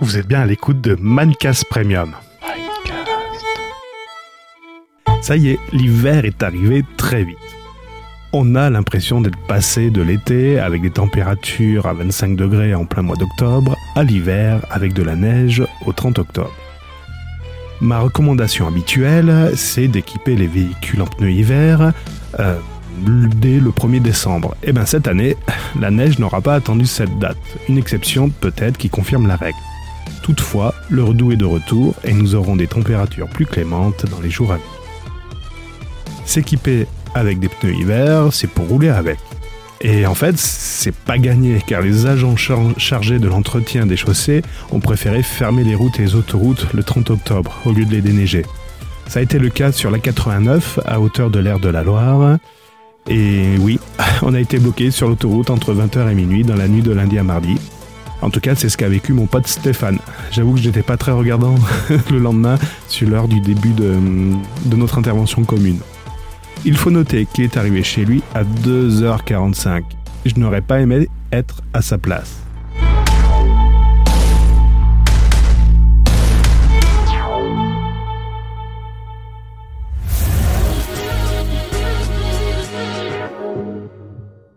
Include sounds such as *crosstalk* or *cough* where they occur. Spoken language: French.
Vous êtes bien à l'écoute de Mancast Premium. Ça y est, l'hiver est arrivé très vite. On a l'impression d'être passé de l'été avec des températures à 25 degrés en plein mois d'octobre à l'hiver avec de la neige au 30 octobre. Ma recommandation habituelle, c'est d'équiper les véhicules en pneus hiver euh, dès le 1er décembre. Et bien cette année, la neige n'aura pas attendu cette date. Une exception peut-être qui confirme la règle. Toutefois, le redoux est de retour et nous aurons des températures plus clémentes dans les jours à venir. S'équiper avec des pneus hiver, c'est pour rouler avec. Et en fait, c'est pas gagné car les agents chargés de l'entretien des chaussées ont préféré fermer les routes et les autoroutes le 30 octobre au lieu de les déneiger. Ça a été le cas sur la 89 à hauteur de l'aire de la Loire. Et oui, *laughs* on a été bloqué sur l'autoroute entre 20h et minuit dans la nuit de lundi à mardi. En tout cas, c'est ce qu'a vécu mon pote Stéphane. J'avoue que j'étais pas très regardant *laughs* le lendemain sur l'heure du début de, de notre intervention commune. Il faut noter qu'il est arrivé chez lui à 2h45. Je n'aurais pas aimé être à sa place.